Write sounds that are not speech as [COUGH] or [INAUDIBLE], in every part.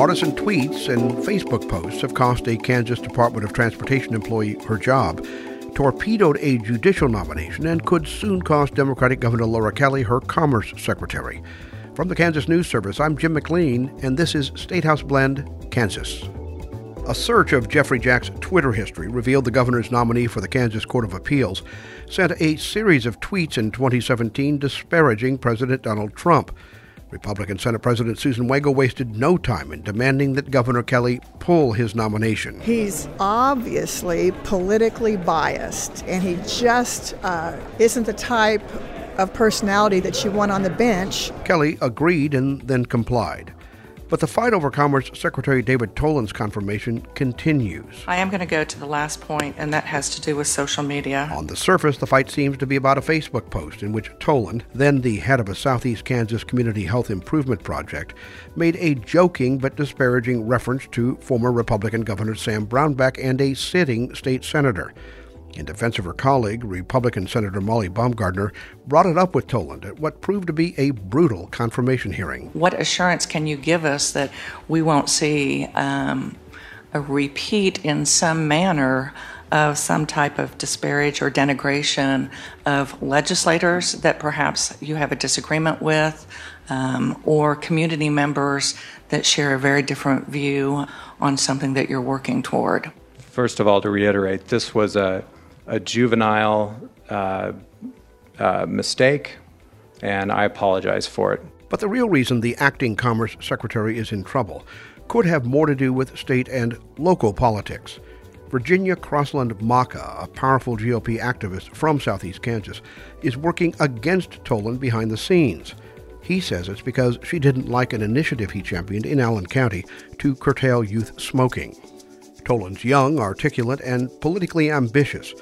Partisan tweets and Facebook posts have cost a Kansas Department of Transportation employee her job, torpedoed a judicial nomination, and could soon cost Democratic Governor Laura Kelly her Commerce Secretary. From the Kansas News Service, I'm Jim McLean, and this is Statehouse Blend, Kansas. A search of Jeffry Jack's Twitter history revealed the governor's nominee for the Kansas Court of Appeals sent a series of tweets in 2017 disparaging President Donald Trump. Republican Senate President Susan Wagle wasted no time in demanding that Governor Kelly pull his nomination. He's obviously politically biased, and he just uh, isn't the type of personality that you want on the bench. Kelly agreed and then complied. But the fight over Commerce Secretary David Toland's confirmation continues. I am going to go to the last point, and that has to do with social media. On the surface, the fight seems to be about a Facebook post in which Toland, then the head of a Southeast Kansas Community Health Improvement Project, made a joking but disparaging reference to former Republican Governor Sam Brownback and a sitting state senator. In defense of her colleague, Republican Senator Molly Baumgardner brought it up with Toland at what proved to be a brutal confirmation hearing. What assurance can you give us that we won't see um, a repeat in some manner of some type of disparage or denigration of legislators that perhaps you have a disagreement with, um, or community members that share a very different view on something that you're working toward? First of all, to reiterate, this was a a juvenile uh, uh, mistake, and I apologize for it. But the real reason the acting Commerce Secretary is in trouble could have more to do with state and local politics. Virginia Crossland Maka, a powerful GOP activist from southeast Kansas, is working against Toland behind the scenes. He says it's because she didn't like an initiative he championed in Allen County to curtail youth smoking. Toland's young, articulate, and politically ambitious,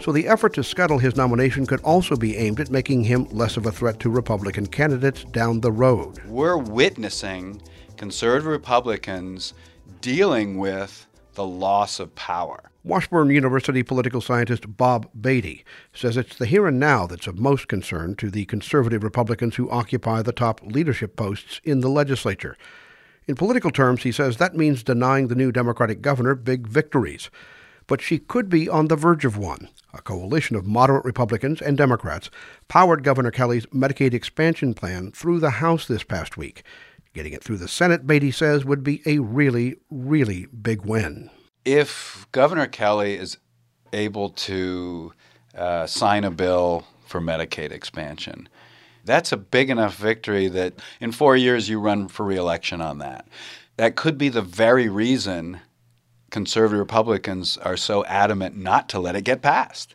so the effort to scuttle his nomination could also be aimed at making him less of a threat to Republican candidates down the road. We're witnessing conservative Republicans dealing with the loss of power. Washburn University political scientist Bob Beatty says it's the here and now that's of most concern to the conservative Republicans who occupy the top leadership posts in the legislature. In political terms, he says that means denying the new Democratic governor big victories. But she could be on the verge of one. A coalition of moderate Republicans and Democrats powered Governor Kelly's Medicaid expansion plan through the House this past week. Getting it through the Senate, Beatty says, would be a really, really big win. If Governor Kelly is able to uh, sign a bill for Medicaid expansion, that's a big enough victory that in four years you run for reelection on that. That could be the very reason conservative Republicans are so adamant not to let it get passed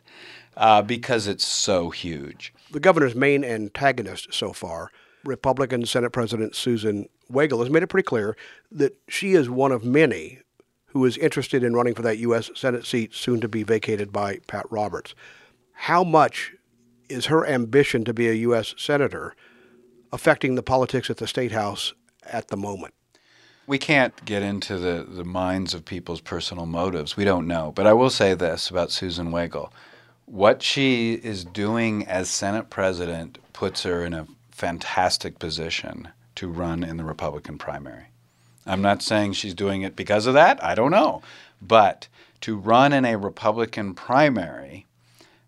uh, because it's so huge. The governor's main antagonist so far, Republican Senate President Susan Wagle, has made it pretty clear that she is one of many who is interested in running for that U.S. Senate seat soon to be vacated by Pat Roberts. How much is her ambition to be a U.S. Senator affecting the politics at the State House at the moment? We can't get into the, the minds of people's personal motives. We don't know. But I will say this about Susan Wagle. What she is doing as Senate president puts her in a fantastic position to run in the Republican primary. I'm not saying she's doing it because of that. I don't know. But to run in a Republican primary,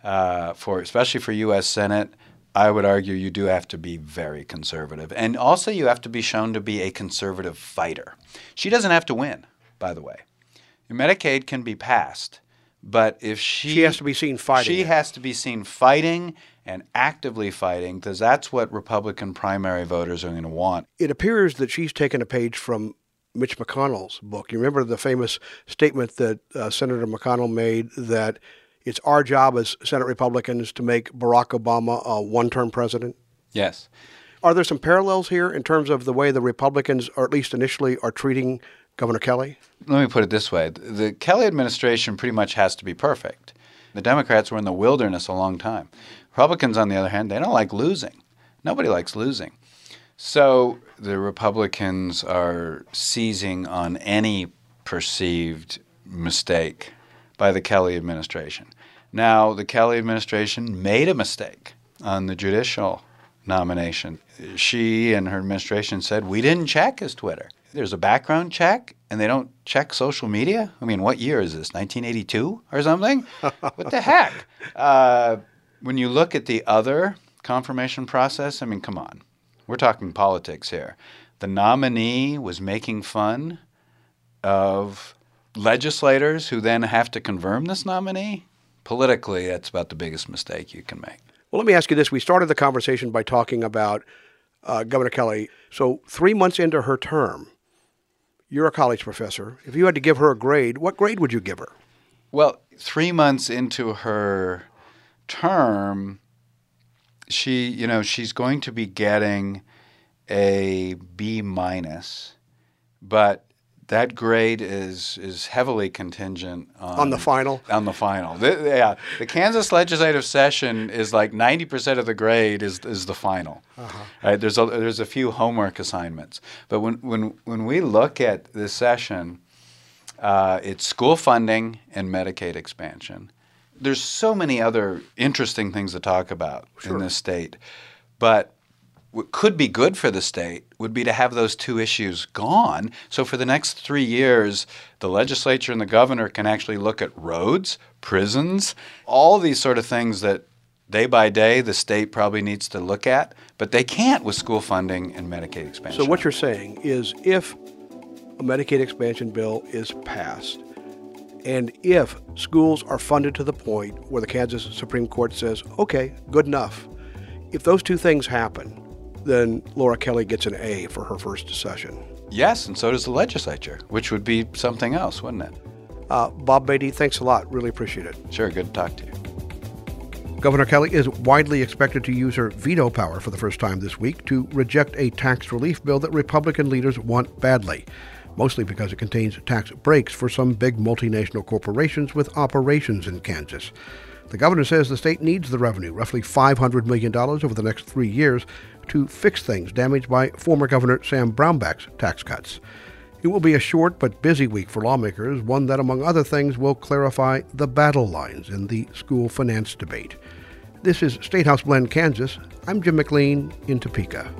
uh, for especially for U.S. Senate, I would argue you do have to be very conservative. And also, you have to be shown to be a conservative fighter. She doesn't have to win, by the way. Medicaid can be passed, but if she. She has to be seen fighting. She it. has to be seen fighting and actively fighting because that's what Republican primary voters are going to want. It appears that she's taken a page from Mitch McConnell's book. You remember the famous statement that uh, Senator McConnell made that it's our job as Senate Republicans to make Barack Obama a one term president? Yes. Are there some parallels here in terms of the way the Republicans, or at least initially, are treating Governor Kelly? Let me put it this way the Kelly administration pretty much has to be perfect. The Democrats were in the wilderness a long time. Republicans, on the other hand, they don't like losing. Nobody likes losing. So the Republicans are seizing on any perceived mistake by the Kelly administration. Now, the Kelly administration made a mistake on the judicial nomination. She and her administration said, We didn't check his Twitter. there's a background check and they don't check social media? I mean, what year is this? 1982 or something? [LAUGHS] what the heck? Uh, when you look at the other confirmation process, I mean, come on. We're talking politics here. The nominee was making fun of legislators who then have to confirm this nominee. Politically, that's about the biggest mistake you can make. Well, let me ask you this. We started the conversation by talking about uh, Governor Kelly. So, three months into her term, you're a college professor. If you had to give her a grade, what grade would you give her? Well, three months into her term, she, you know, she's going to be getting a B minus, but that grade is is heavily contingent on, on the final. On the final, the, yeah. The Kansas legislative session is like ninety percent of the grade is is the final. Uh-huh. Right? There's a there's a few homework assignments, but when when when we look at this session, uh, it's school funding and Medicaid expansion. There's so many other interesting things to talk about sure. in this state, but could be good for the state would be to have those two issues gone. So for the next three years, the legislature and the governor can actually look at roads, prisons, all these sort of things that day by day the state probably needs to look at, but they can't with school funding and Medicaid expansion. So what you're saying is if a Medicaid expansion bill is passed, and if schools are funded to the point where the Kansas Supreme Court says, okay, good enough, if those two things happen, then Laura Kelly gets an A for her first session. Yes, and so does the legislature, which would be something else, wouldn't it? Uh, Bob Beatty, thanks a lot. Really appreciate it. Sure, good to talk to you. Governor Kelly is widely expected to use her veto power for the first time this week to reject a tax relief bill that Republican leaders want badly, mostly because it contains tax breaks for some big multinational corporations with operations in Kansas. The governor says the state needs the revenue, roughly $500 million over the next three years, to fix things damaged by former Governor Sam Brownback's tax cuts. It will be a short but busy week for lawmakers, one that, among other things, will clarify the battle lines in the school finance debate. This is State House Blend, Kansas. I'm Jim McLean in Topeka.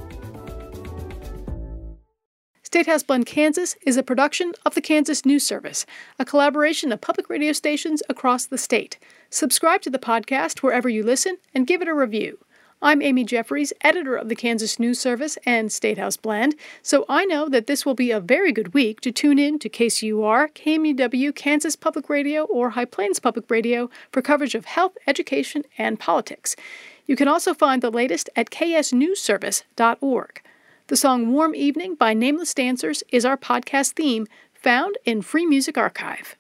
State House Blend, Kansas is a production of the Kansas News Service, a collaboration of public radio stations across the state. Subscribe to the podcast wherever you listen and give it a review. I'm Amy Jeffries, editor of the Kansas News Service and Statehouse Blend, so I know that this will be a very good week to tune in to KCUR, KMUW, Kansas Public Radio, or High Plains Public Radio for coverage of health, education, and politics. You can also find the latest at ksnewsservice.org. The song Warm Evening by Nameless Dancers is our podcast theme, found in Free Music Archive.